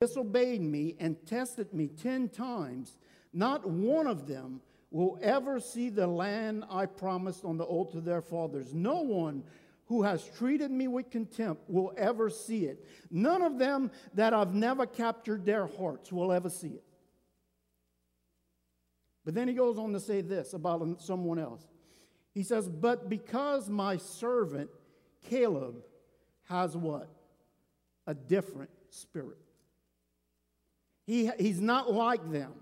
disobeyed me and tested me ten times, not one of them will ever see the land I promised on the oath to their fathers. No one who has treated me with contempt will ever see it. None of them that I've never captured their hearts will ever see it. But then he goes on to say this about someone else. He says, But because my servant Caleb has what? A different spirit. He, he's not like them.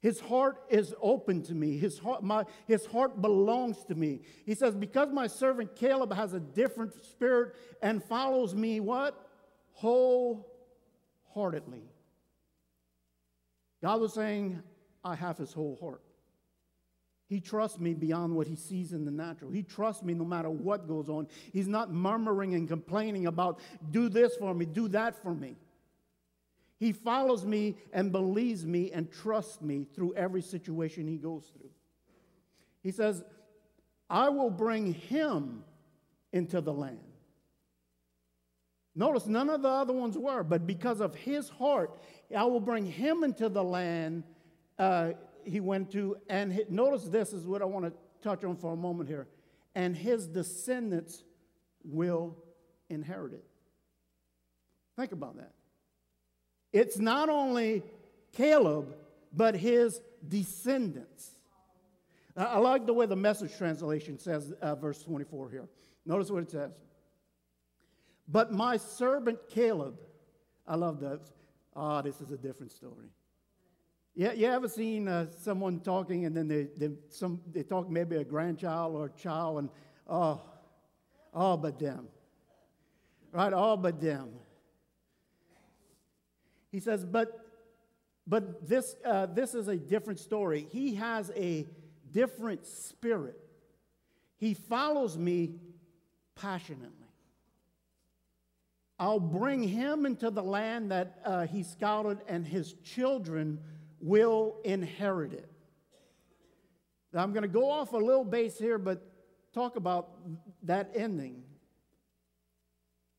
His heart is open to me. His heart, my, his heart belongs to me. He says, Because my servant Caleb has a different spirit and follows me, what? Wholeheartedly. God was saying, I have his whole heart. He trusts me beyond what he sees in the natural. He trusts me no matter what goes on. He's not murmuring and complaining about, do this for me, do that for me. He follows me and believes me and trusts me through every situation he goes through. He says, I will bring him into the land. Notice none of the other ones were, but because of his heart, I will bring him into the land uh, he went to. And he, notice this is what I want to touch on for a moment here. And his descendants will inherit it. Think about that. It's not only Caleb, but his descendants. I like the way the message translation says, uh, verse 24 here. Notice what it says. But my servant Caleb, I love that. Ah, oh, this is a different story. Yeah, you ever seen uh, someone talking and then they, they, some, they talk maybe a grandchild or a child and, oh, all but them. Right, all but them. He says, but, but this, uh, this is a different story. He has a different spirit. He follows me passionately. I'll bring him into the land that uh, he scouted, and his children will inherit it. Now, I'm going to go off a little base here, but talk about that ending.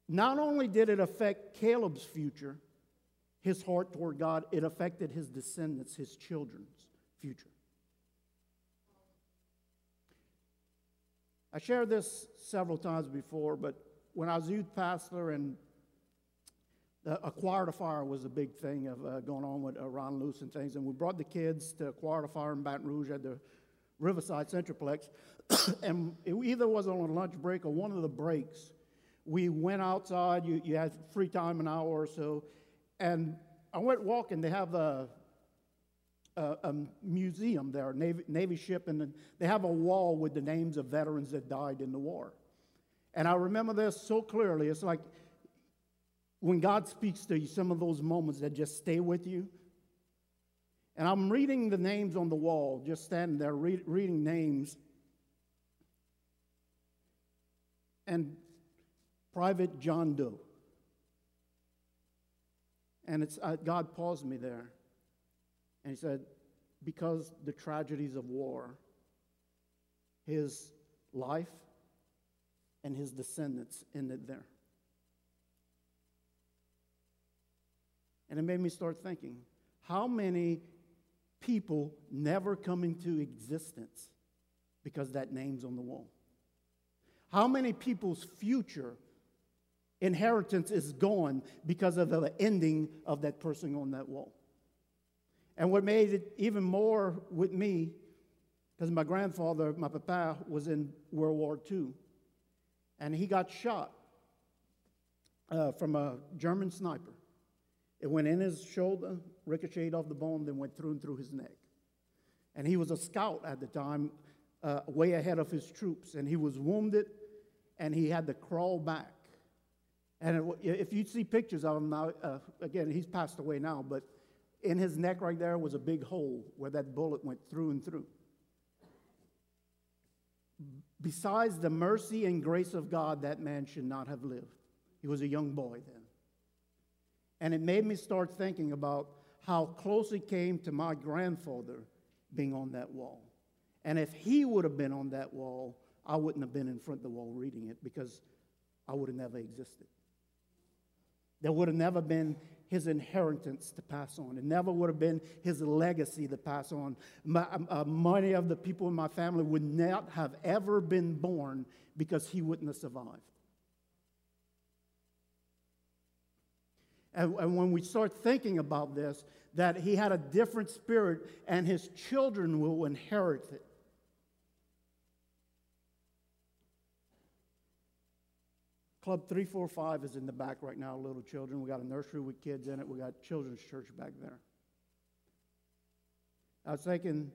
Not only did it affect Caleb's future, his heart toward God, it affected his descendants, his children's future. I shared this several times before, but when I was youth pastor and the Acquire the Fire was a big thing of uh, going on with uh, Ron Luce and things, and we brought the kids to Acquire the Fire in Baton Rouge at the Riverside Centroplex, and it either was on a lunch break or one of the breaks. We went outside. You, you had free time an hour or so, and I went walking. They have a, a, a museum there, Navy, Navy ship, and they have a wall with the names of veterans that died in the war. And I remember this so clearly. It's like when God speaks to you, some of those moments that just stay with you. And I'm reading the names on the wall, just standing there read, reading names. And Private John Doe. And it's, uh, God paused me there. And he said, Because the tragedies of war, his life and his descendants ended there. And it made me start thinking how many people never come into existence because that name's on the wall? How many people's future inheritance is gone because of the ending of that person on that wall. And what made it even more with me, because my grandfather, my papa, was in World War II, and he got shot uh, from a German sniper. It went in his shoulder, ricocheted off the bone, then went through and through his neck. And he was a scout at the time, uh, way ahead of his troops, and he was wounded, and he had to crawl back and if you see pictures of him now, uh, again, he's passed away now, but in his neck right there was a big hole where that bullet went through and through. Besides the mercy and grace of God, that man should not have lived. He was a young boy then. And it made me start thinking about how close it came to my grandfather being on that wall. And if he would have been on that wall, I wouldn't have been in front of the wall reading it because I would have never existed. There would have never been his inheritance to pass on. It never would have been his legacy to pass on. My, uh, many of the people in my family would not have ever been born because he wouldn't have survived. And, and when we start thinking about this, that he had a different spirit and his children will inherit it. Club 345 is in the back right now, little children. We got a nursery with kids in it. We got children's church back there. I was thinking,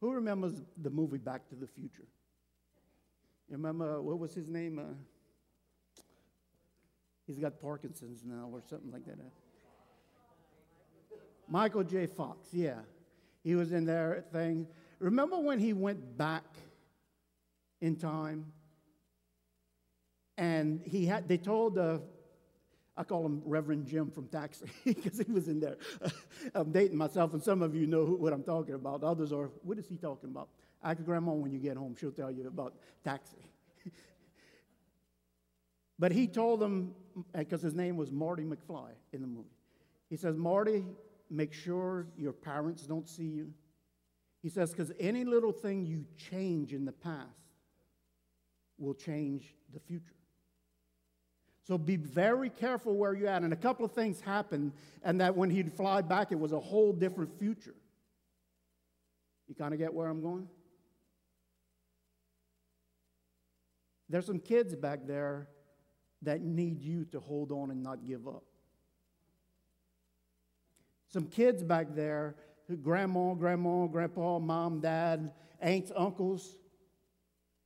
who remembers the movie Back to the Future? You remember, what was his name? Uh, he's got Parkinson's now or something like that. Michael J. Fox, yeah. He was in there thing. Remember when he went back in time? And he had, they told, uh, I call him Reverend Jim from Taxi because he was in there. I'm dating myself, and some of you know who, what I'm talking about. Others are, what is he talking about? Ask Grandma when you get home, she'll tell you about Taxi. but he told them, because his name was Marty McFly in the movie, he says, Marty, make sure your parents don't see you. He says, because any little thing you change in the past will change the future. So be very careful where you're at. And a couple of things happened, and that when he'd fly back, it was a whole different future. You kind of get where I'm going? There's some kids back there that need you to hold on and not give up. Some kids back there, grandma, grandma, grandpa, mom, dad, aunts, uncles,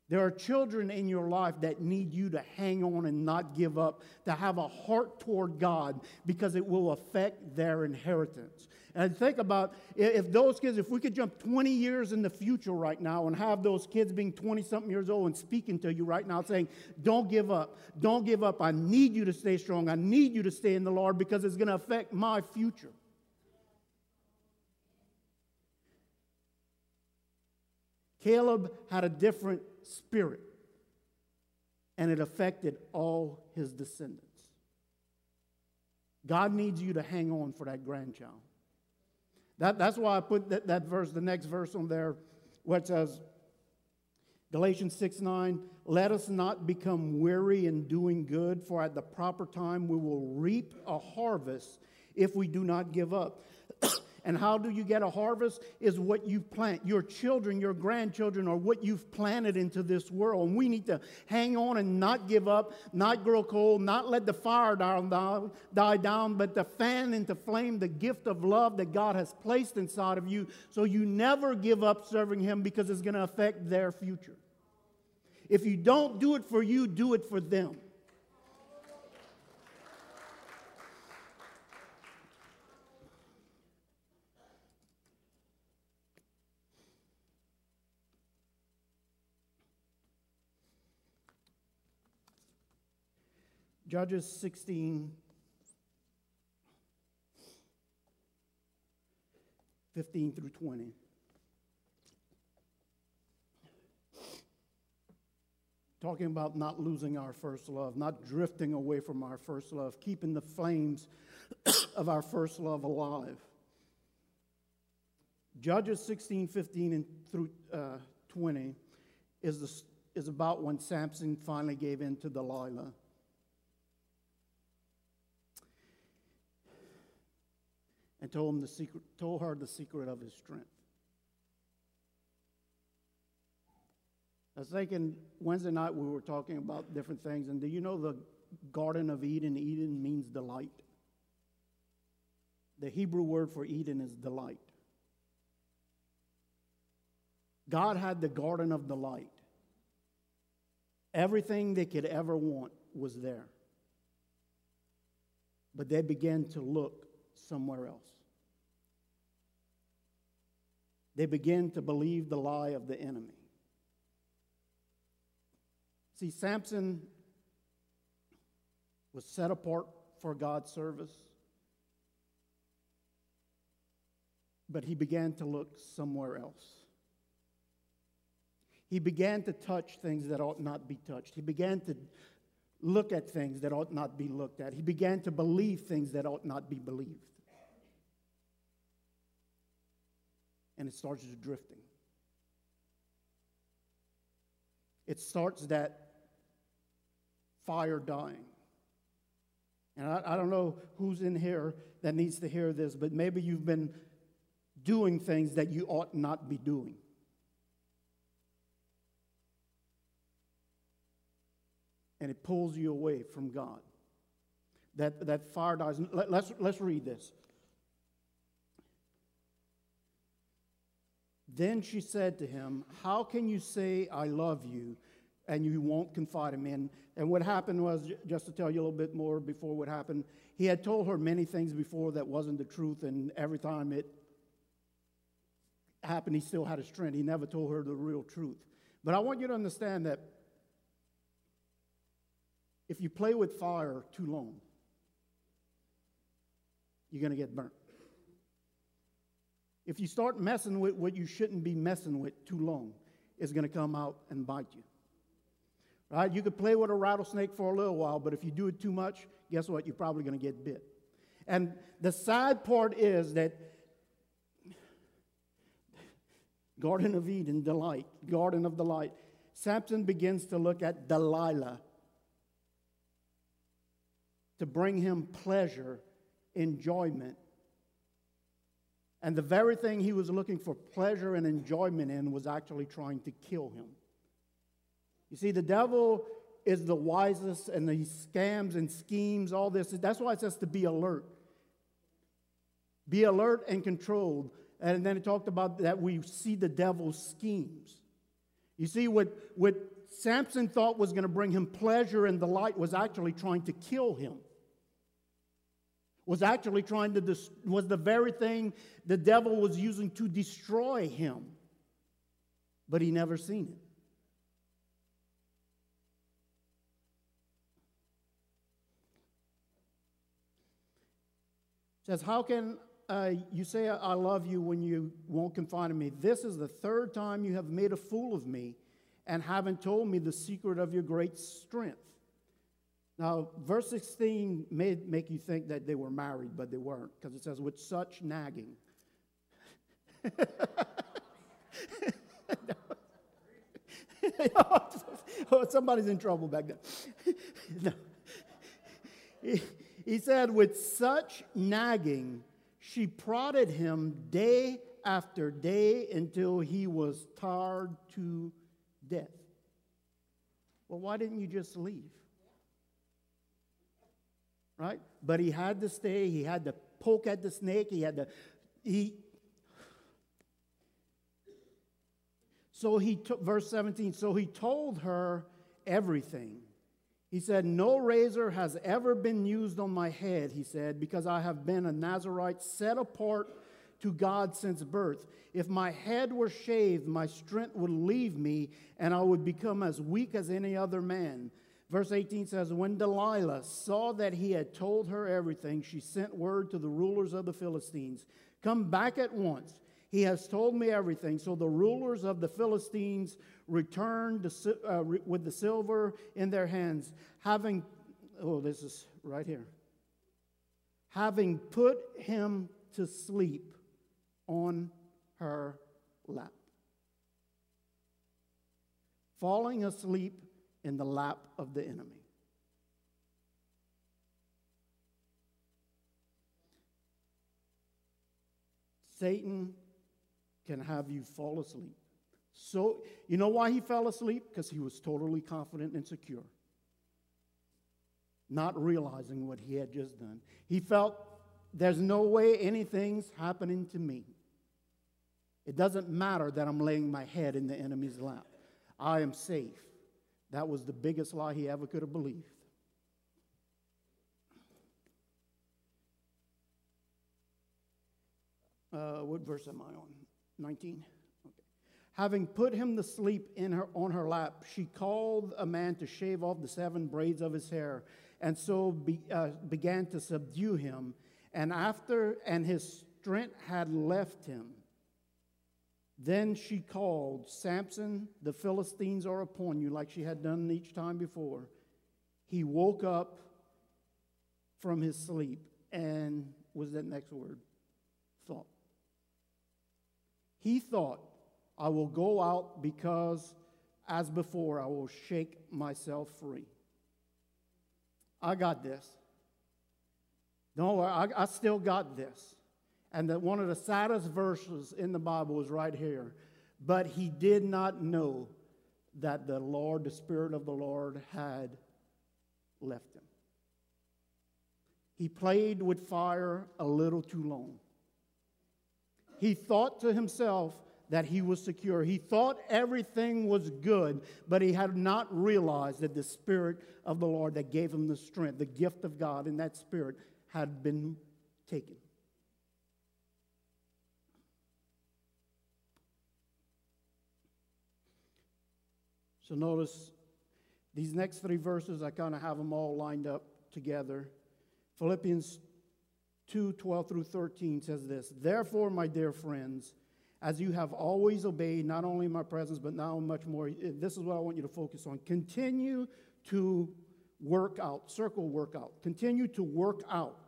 there are children in your life that need you to hang on and not give up, to have a heart toward God because it will affect their inheritance. And think about if those kids, if we could jump 20 years in the future right now and have those kids being 20 something years old and speaking to you right now saying, Don't give up. Don't give up. I need you to stay strong. I need you to stay in the Lord because it's going to affect my future. Caleb had a different spirit, and it affected all his descendants. God needs you to hang on for that grandchild. That, that's why I put that, that verse, the next verse on there, where it says, Galatians 6 9, let us not become weary in doing good, for at the proper time we will reap a harvest if we do not give up. And how do you get a harvest? Is what you plant. Your children, your grandchildren are what you've planted into this world. And we need to hang on and not give up, not grow cold, not let the fire down, die down, but to fan into flame the gift of love that God has placed inside of you so you never give up serving Him because it's going to affect their future. If you don't do it for you, do it for them. Judges 16, 15 through 20. Talking about not losing our first love, not drifting away from our first love, keeping the flames of our first love alive. Judges 16, 15 and through uh, 20 is, the, is about when Samson finally gave in to Delilah. And told, him the secret, told her the secret of his strength. I was thinking Wednesday night we were talking about different things, and do you know the Garden of Eden? Eden means delight. The Hebrew word for Eden is delight. God had the Garden of Delight. Everything they could ever want was there. But they began to look somewhere else. They begin to believe the lie of the enemy. See, Samson was set apart for God's service, but he began to look somewhere else. He began to touch things that ought not be touched. He began to look at things that ought not be looked at. He began to believe things that ought not be believed. And it starts drifting. It starts that fire dying. And I, I, don't know who's in here that needs to hear this, but maybe you've been doing things that you ought not be doing. And it pulls you away from God. That, that fire dies. Let, let's, let's read this. Then she said to him, How can you say, I love you, and you won't confide in me? And, what happened was, just to tell you a little bit more before what happened, he had told her many things before that wasn't the truth, and every time it happened, he still had a strength. He never told her the real truth. But I want you to understand that if you play with fire too long, you're going to get burnt. If you start messing with what you shouldn't be messing with too long, it's going to come out and bite you. Right? You could play with a rattlesnake for a little while, but if you do it too much, guess what? You're probably going to get bit. And the sad part is that Garden of Eden, delight, Garden of Delight, Samson begins to look at Delilah to bring him pleasure, enjoyment. And the very thing he was looking for pleasure and enjoyment in was actually trying to kill him. You see, the devil is the wisest, and he scams and schemes, all this. That's why it says to be alert. Be alert and controlled. And then it talked about that we see the devil's schemes. You see, what, what Samson thought was going to bring him pleasure and delight was actually trying to kill him. Was actually trying to, dis- was the very thing the devil was using to destroy him. But he never seen it. says, How can uh, you say, I love you when you won't confide in me? This is the third time you have made a fool of me and haven't told me the secret of your great strength. Now, verse 16 may make you think that they were married, but they weren't, because it says, with such nagging. oh, somebody's in trouble back then. no. he, he said, with such nagging, she prodded him day after day until he was tired to death. Well, why didn't you just leave? Right? But he had to stay. He had to poke at the snake. He had to, he. So he took, verse 17, so he told her everything. He said, No razor has ever been used on my head, he said, because I have been a Nazarite set apart to God since birth. If my head were shaved, my strength would leave me, and I would become as weak as any other man. Verse 18 says, When Delilah saw that he had told her everything, she sent word to the rulers of the Philistines Come back at once. He has told me everything. So the rulers of the Philistines returned to, uh, with the silver in their hands, having, oh, this is right here, having put him to sleep on her lap. Falling asleep in the lap of the enemy. Satan can have you fall asleep. So, you know why he fell asleep? Because he was totally confident and secure, not realizing what he had just done. He felt there's no way anything's happening to me. It doesn't matter that I'm laying my head in the enemy's lap. I am safe. That was the biggest lie he ever could have believed. Uh, what verse am I on? 19? Okay. Having put him to sleep in her, on her lap, she called a man to shave off the seven braids of his hair, and so be, uh, began to subdue him. And after, and his strength had left him. Then she called, Samson, the Philistines are upon you, like she had done each time before. he woke up from his sleep and was that next word? Thought. He thought, I will go out because, as before, I will shake myself free. I got this. Don't worry, I, I still got this. And that one of the saddest verses in the Bible is right here. But he did not know that the Lord, the Spirit of the Lord, had left him. He played with fire a little too long. He thought to himself that he was secure. He thought everything was good, but he had not realized that the Spirit of the Lord that gave him the strength, the gift of God in that Spirit, had been taken. So notice these next three verses, I kind of have them all lined up together. Philippians 2 12 through 13 says this Therefore, my dear friends, as you have always obeyed, not only in my presence, but now much more, eh, this is what I want you to focus on. Continue to work out, circle work out. Continue to work out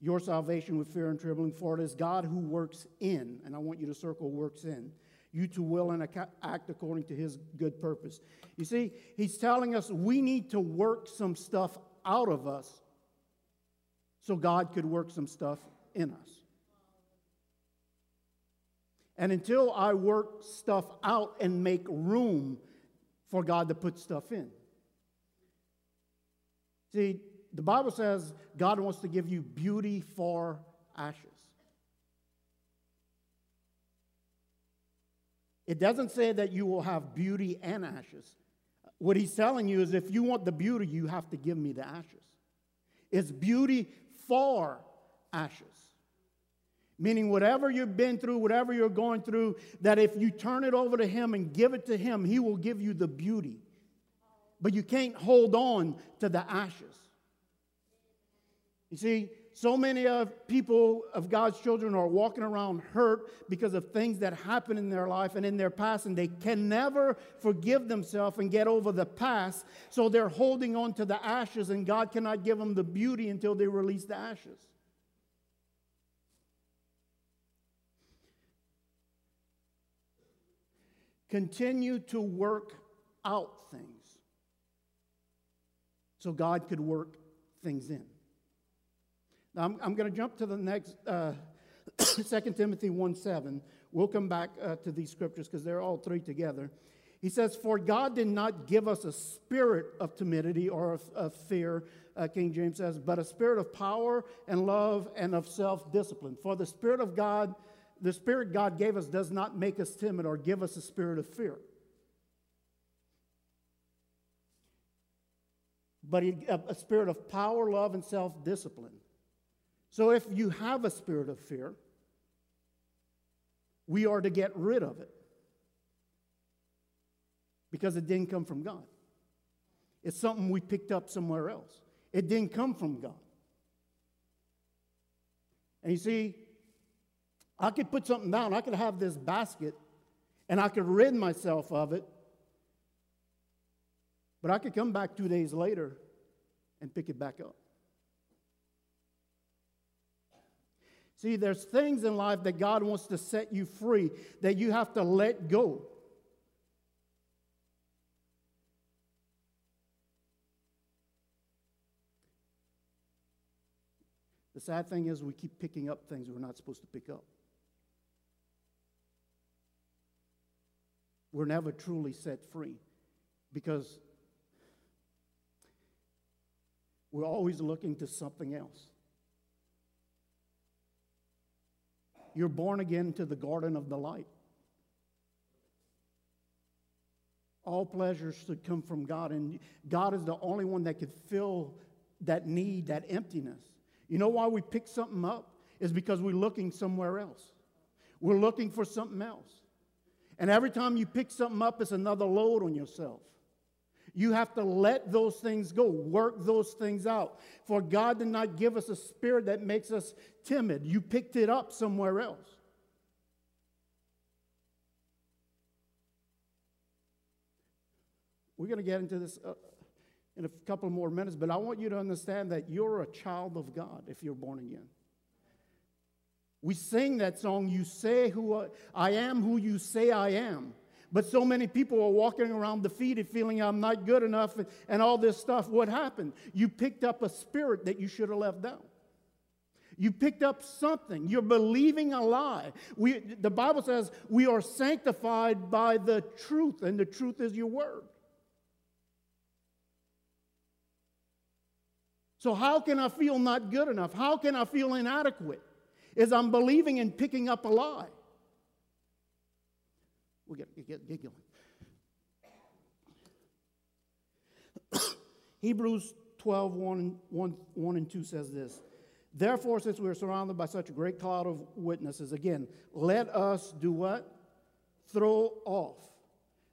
your salvation with fear and trembling, for it is God who works in, and I want you to circle works in, you to will and act according to his good purpose. You see, he's telling us we need to work some stuff out of us so God could work some stuff in us. And until I work stuff out and make room for God to put stuff in. See, the Bible says God wants to give you beauty for ashes. It doesn't say that you will have beauty and ashes. What he's telling you is if you want the beauty, you have to give me the ashes. It's beauty for ashes. Meaning, whatever you've been through, whatever you're going through, that if you turn it over to Him and give it to Him, He will give you the beauty. But you can't hold on to the ashes. You see, so many of people of God's children are walking around hurt because of things that happen in their life and in their past, and they can never forgive themselves and get over the past. So they're holding on to the ashes, and God cannot give them the beauty until they release the ashes. Continue to work out things so God could work things in. Now, I'm, I'm going to jump to the next, uh, 2 Timothy 1 7. We'll come back uh, to these scriptures because they're all three together. He says, For God did not give us a spirit of timidity or of, of fear, uh, King James says, but a spirit of power and love and of self discipline. For the Spirit of God, the Spirit God gave us does not make us timid or give us a spirit of fear. But a, spirit of power, love, and self discipline. So if you have a spirit of fear, we are to get rid of it because it didn't come from God. It's something we picked up somewhere else. It didn't come from God. And you see, I could put something down. I could have this basket and I could rid myself of it. But I could come back two days later and pick it back up. See, there's things in life that God wants to set you free that you have to let go. The sad thing is, we keep picking up things we're not supposed to pick up. We're never truly set free because we're always looking to something else. You're born again to the garden of the light. All pleasures should come from God, and God is the only one that could fill that need, that emptiness. You know why we pick something up? Is because we're looking somewhere else. We're looking for something else. And every time you pick something up, it's another load on yourself. You have to let those things go, work those things out. For God did not give us a spirit that makes us timid. You picked it up somewhere else. We're going to get into this. Uh, in a couple more minutes, but I want you to understand that you're a child of God if you're born again. We sing that song, You Say Who I Am, Who You Say I Am. But so many people are walking around defeated, feeling I'm not good enough and, and all this stuff. What happened? You picked up a spirit that you should have left down. You picked up something. You're believing a lie. We, the Bible says we are sanctified by the truth, and the truth is your word. So, how can I feel not good enough? How can I feel inadequate? Is I'm believing and picking up a lie. We get, get, going. Hebrews 12, 1, 1, 1 and 2 says this. Therefore, since we are surrounded by such a great cloud of witnesses, again, let us do what? Throw off.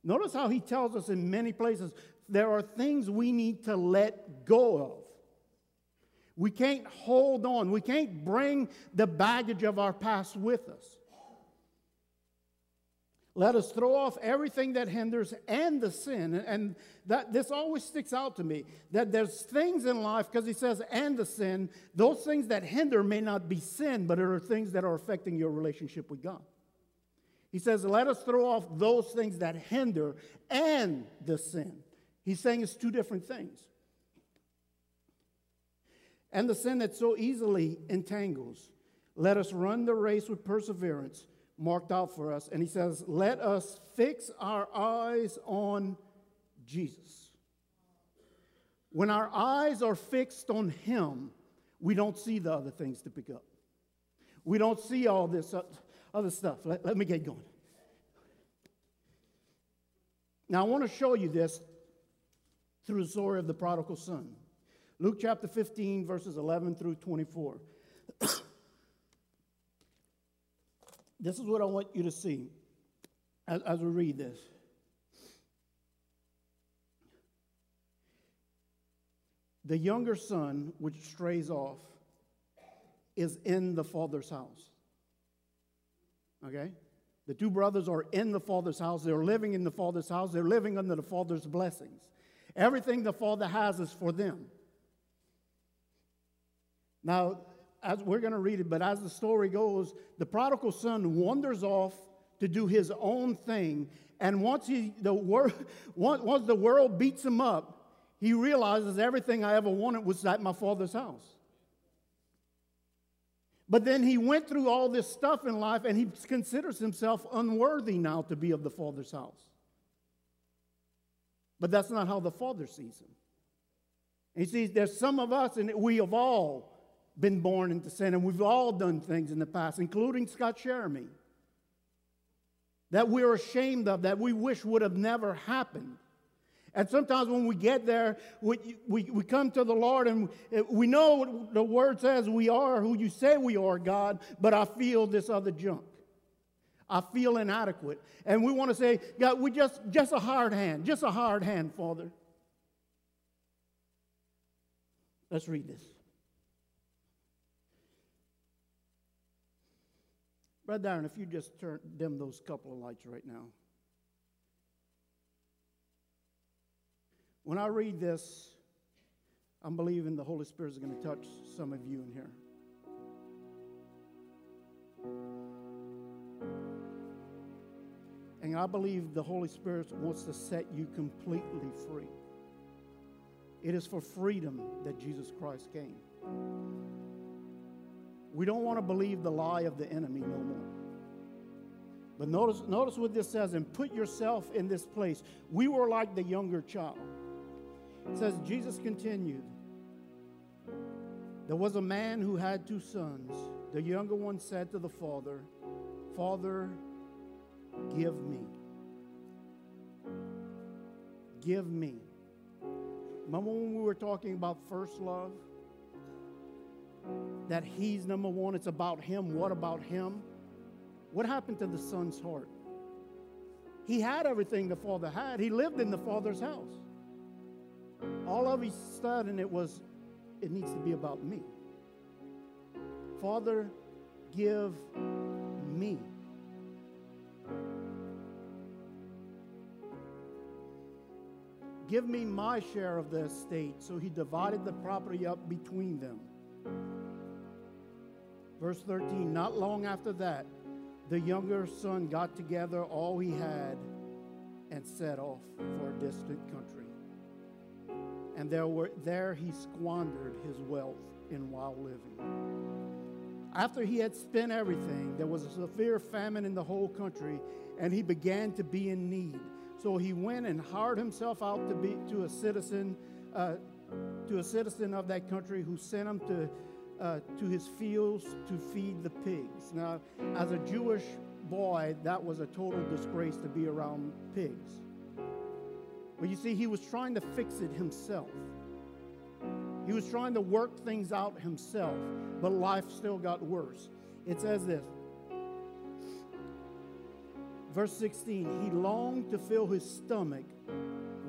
Notice how he tells us in many places there are things we need to let go of. We can't hold on. We can't bring the baggage of our past with us. Let us throw off everything that hinders and the sin. And that this always sticks out to me that there's things in life, because he says, and the sin, those things that hinder may not be sin, but it are things that are affecting your relationship with God. He says, let us throw off those things that hinder and the sin. He's saying it's two different things. And the sin that so easily entangles. Let us run the race with perseverance marked out for us. And he says, Let us fix our eyes on Jesus. When our eyes are fixed on him, we don't see the other things to pick up. We don't see all this other stuff. Let, let me get going. Now, I want to show you this through the story of the prodigal son. Luke chapter 15, verses 11 through 24. This is what I want you to see as, as we read this. The younger son, which strays off, is in the father's house. Okay? The two brothers are in the father's house. They're living in the father's house. They're living under the father's blessings. Everything the father has is for them. Now, as we're going to read it, but as the story goes, the prodigal son wanders off to do his own thing. And once, he, the, wor- once the world beats him up, he realizes everything I ever wanted was at my father's house. But then he went through all this stuff in life and he considers himself unworthy now to be of the father's house. But that's not how the father sees him. He sees there's some of us, and we have all been born into sin, and we've all done things in the past, including Scott Jeremy, that we're ashamed of, that we wish would have never happened. And sometimes when we get there, we, we, we come to the Lord and we know the word says we are who you say we are, God, but I feel this other junk. I feel inadequate. And we want to say, God, we just, just a hard hand, just a hard hand, Father. Let's read this. Brother Darren, if you just turn dim those couple of lights right now. When I read this, I'm believing the Holy Spirit is going to touch some of you in here. And I believe the Holy Spirit wants to set you completely free. It is for freedom that Jesus Christ came. We don't want to believe the lie of the enemy no more. But notice, notice what this says and put yourself in this place. We were like the younger child. It says, Jesus continued. There was a man who had two sons. The younger one said to the father, Father, give me. Give me. Remember when we were talking about first love? That he's number one, it's about him. What about him? What happened to the son's heart? He had everything the father had, he lived in the father's house. All of a sudden, it was, it needs to be about me. Father, give me. Give me my share of the estate. So he divided the property up between them. Verse 13 Not long after that, the younger son got together all he had and set off for a distant country. And there, were, there he squandered his wealth in wild living. After he had spent everything, there was a severe famine in the whole country, and he began to be in need. So he went and hired himself out to be to a citizen, uh, to a citizen of that country, who sent him to uh, to his fields to feed the pigs. Now, as a Jewish boy, that was a total disgrace to be around pigs. But you see, he was trying to fix it himself. He was trying to work things out himself, but life still got worse. It says this Verse 16 He longed to fill his stomach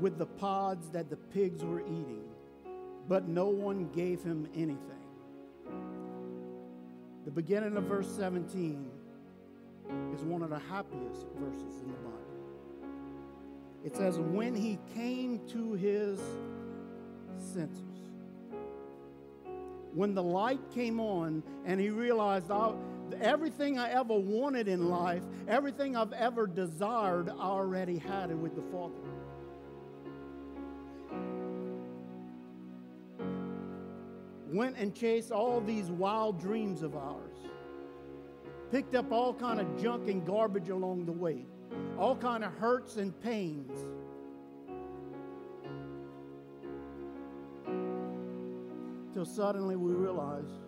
with the pods that the pigs were eating, but no one gave him anything. The beginning of verse 17 is one of the happiest verses in the Bible. It says, When he came to his senses, when the light came on and he realized oh, everything I ever wanted in life, everything I've ever desired, I already had it with the Father. Went and chased all these wild dreams of ours. Picked up all kind of junk and garbage along the way. All kind of hurts and pains. Till suddenly we realized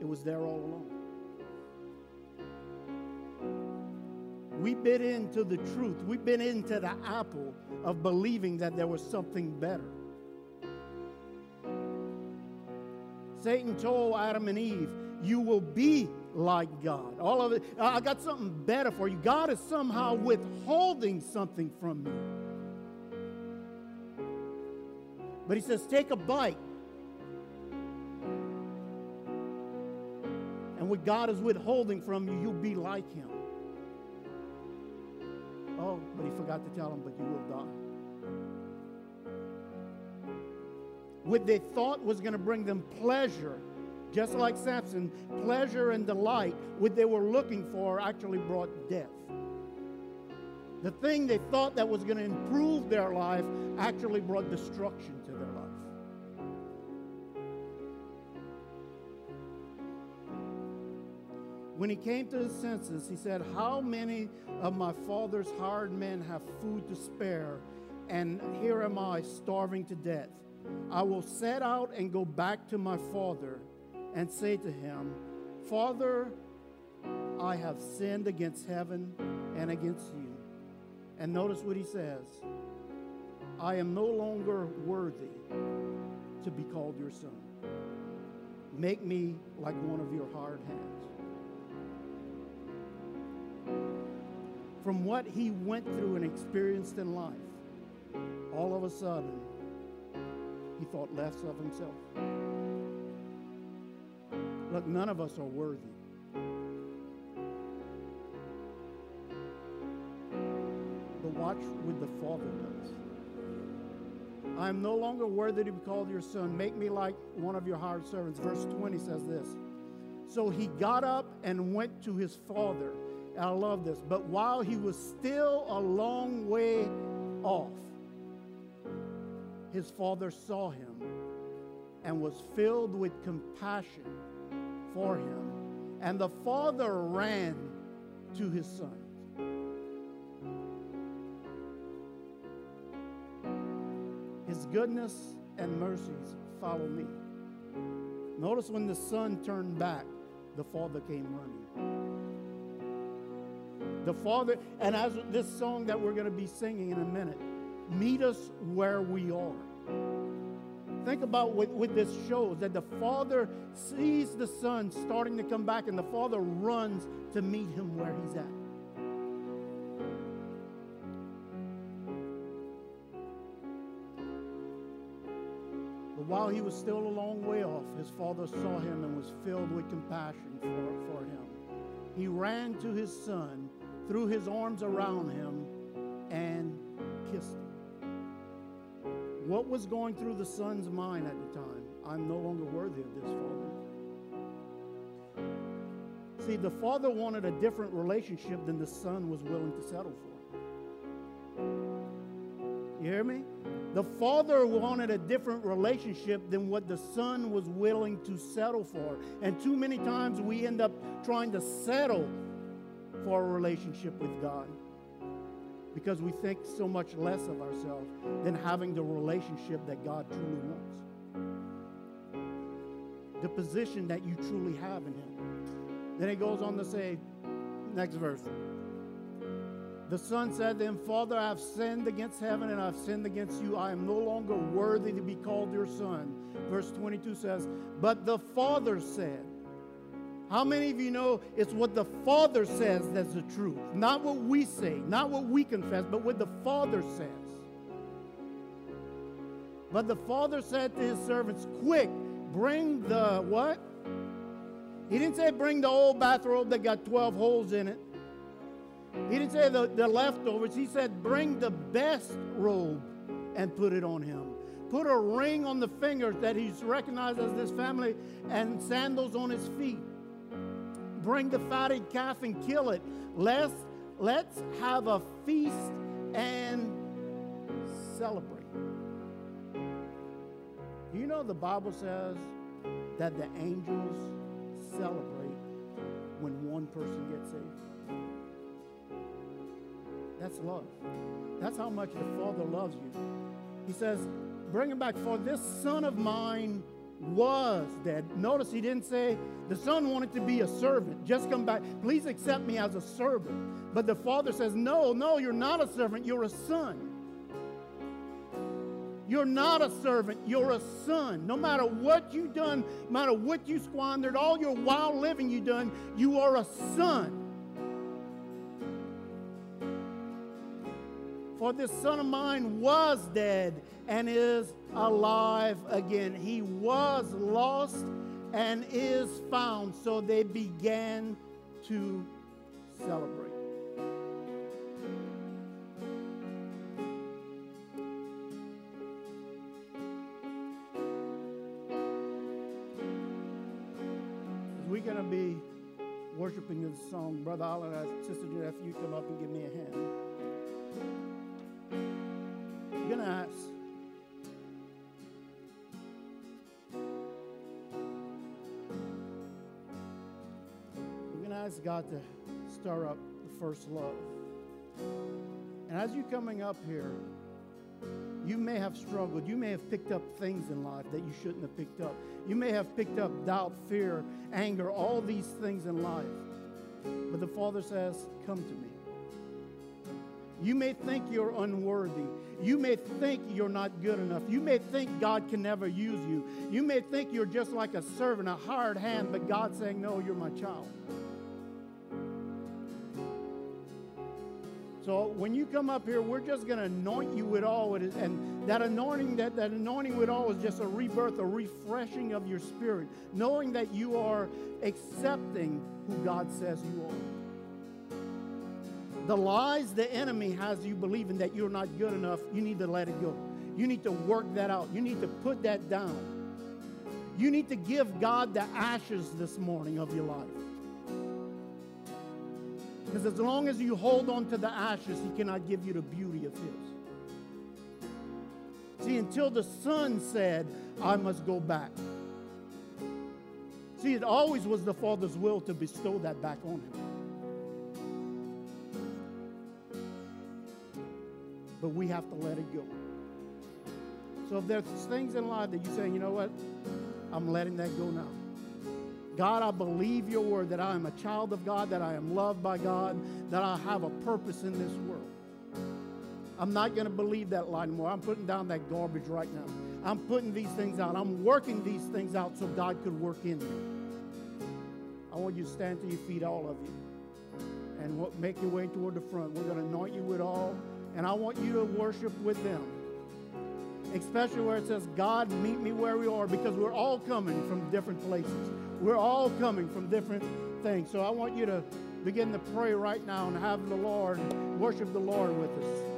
it was there all along. We bit into the truth. We bit into the apple of believing that there was something better. Satan told Adam and Eve, You will be like God. All of it. I got something better for you. God is somehow withholding something from you. But he says, Take a bite. And what God is withholding from you, you'll be like him. Oh, but he forgot to tell him, but you will die. What they thought was going to bring them pleasure, just like Samson, pleasure and delight, what they were looking for actually brought death. The thing they thought that was going to improve their life actually brought destruction to their life. When he came to his senses, he said, How many of my father's hired men have food to spare, and here am I starving to death? I will set out and go back to my father and say to him, Father, I have sinned against heaven and against you. And notice what he says I am no longer worthy to be called your son. Make me like one of your hired hands. From what he went through and experienced in life, all of a sudden, he thought less of himself. Look, none of us are worthy. But watch what the Father does. I am no longer worthy to be called your son. Make me like one of your hired servants. Verse 20 says this. So he got up and went to his father. I love this. But while he was still a long way off, his father saw him and was filled with compassion for him. And the father ran to his son. His goodness and mercies follow me. Notice when the son turned back, the father came running. The father, and as this song that we're going to be singing in a minute, meet us where we are. Think about what, what this shows that the father sees the son starting to come back, and the father runs to meet him where he's at. But while he was still a long way off, his father saw him and was filled with compassion for, for him. He ran to his son, threw his arms around him, him. What was going through the son's mind at the time? I'm no longer worthy of this, Father. See, the father wanted a different relationship than the son was willing to settle for. You hear me? The father wanted a different relationship than what the son was willing to settle for. And too many times we end up trying to settle for a relationship with God because we think so much less of ourselves than having the relationship that God truly wants. The position that you truly have in Him. Then he goes on to say, next verse. The son said to Father, I have sinned against heaven and I have sinned against you. I am no longer worthy to be called your son. Verse 22 says, But the father said, How many of you know it's what the father says that's the truth? Not what we say, not what we confess, but what the father says. But the father said to his servants, Quick, bring the what? He didn't say bring the old bathrobe that got 12 holes in it. He didn't say the, the leftovers. He said, bring the best robe and put it on him. Put a ring on the fingers that he's recognized as this family and sandals on his feet. Bring the fatted calf and kill it. Let's, let's have a feast and celebrate. You know, the Bible says that the angels celebrate when one person gets saved. That's love. That's how much the Father loves you. He says, Bring him back, for this son of mine was dead. Notice he didn't say the son wanted to be a servant. Just come back. Please accept me as a servant. But the father says, No, no, you're not a servant, you're a son. You're not a servant, you're a son. No matter what you've done, no matter what you squandered, all your wild living you've done, you are a son. For this son of mine was dead and is alive again. He was lost and is found. So they began to celebrate. We're going to be worshiping this song. Brother Allen, Sister Jeff, you come up and give me a hand. God to stir up the first love. And as you're coming up here, you may have struggled. You may have picked up things in life that you shouldn't have picked up. You may have picked up doubt, fear, anger, all these things in life. But the Father says, Come to me. You may think you're unworthy. You may think you're not good enough. You may think God can never use you. You may think you're just like a servant, a hired hand, but God's saying, No, you're my child. So when you come up here, we're just going to anoint you with all. And that anointing, that, that anointing with all is just a rebirth, a refreshing of your spirit, knowing that you are accepting who God says you are. The lies the enemy has you believing that you're not good enough, you need to let it go. You need to work that out. You need to put that down. You need to give God the ashes this morning of your life. Because as long as you hold on to the ashes, He cannot give you the beauty of His. See, until the Son said, I must go back. See, it always was the Father's will to bestow that back on Him. But we have to let it go. So if there's things in life that you say, you know what, I'm letting that go now. God, I believe your word that I am a child of God, that I am loved by God, that I have a purpose in this world. I'm not going to believe that lie anymore. I'm putting down that garbage right now. I'm putting these things out. I'm working these things out so God could work in me. I want you to stand to your feet, all of you, and make your way toward the front. We're going to anoint you with all, and I want you to worship with them especially where it says, God, meet me where we are, because we're all coming from different places. We're all coming from different things. So I want you to begin to pray right now and have the Lord, worship the Lord with us.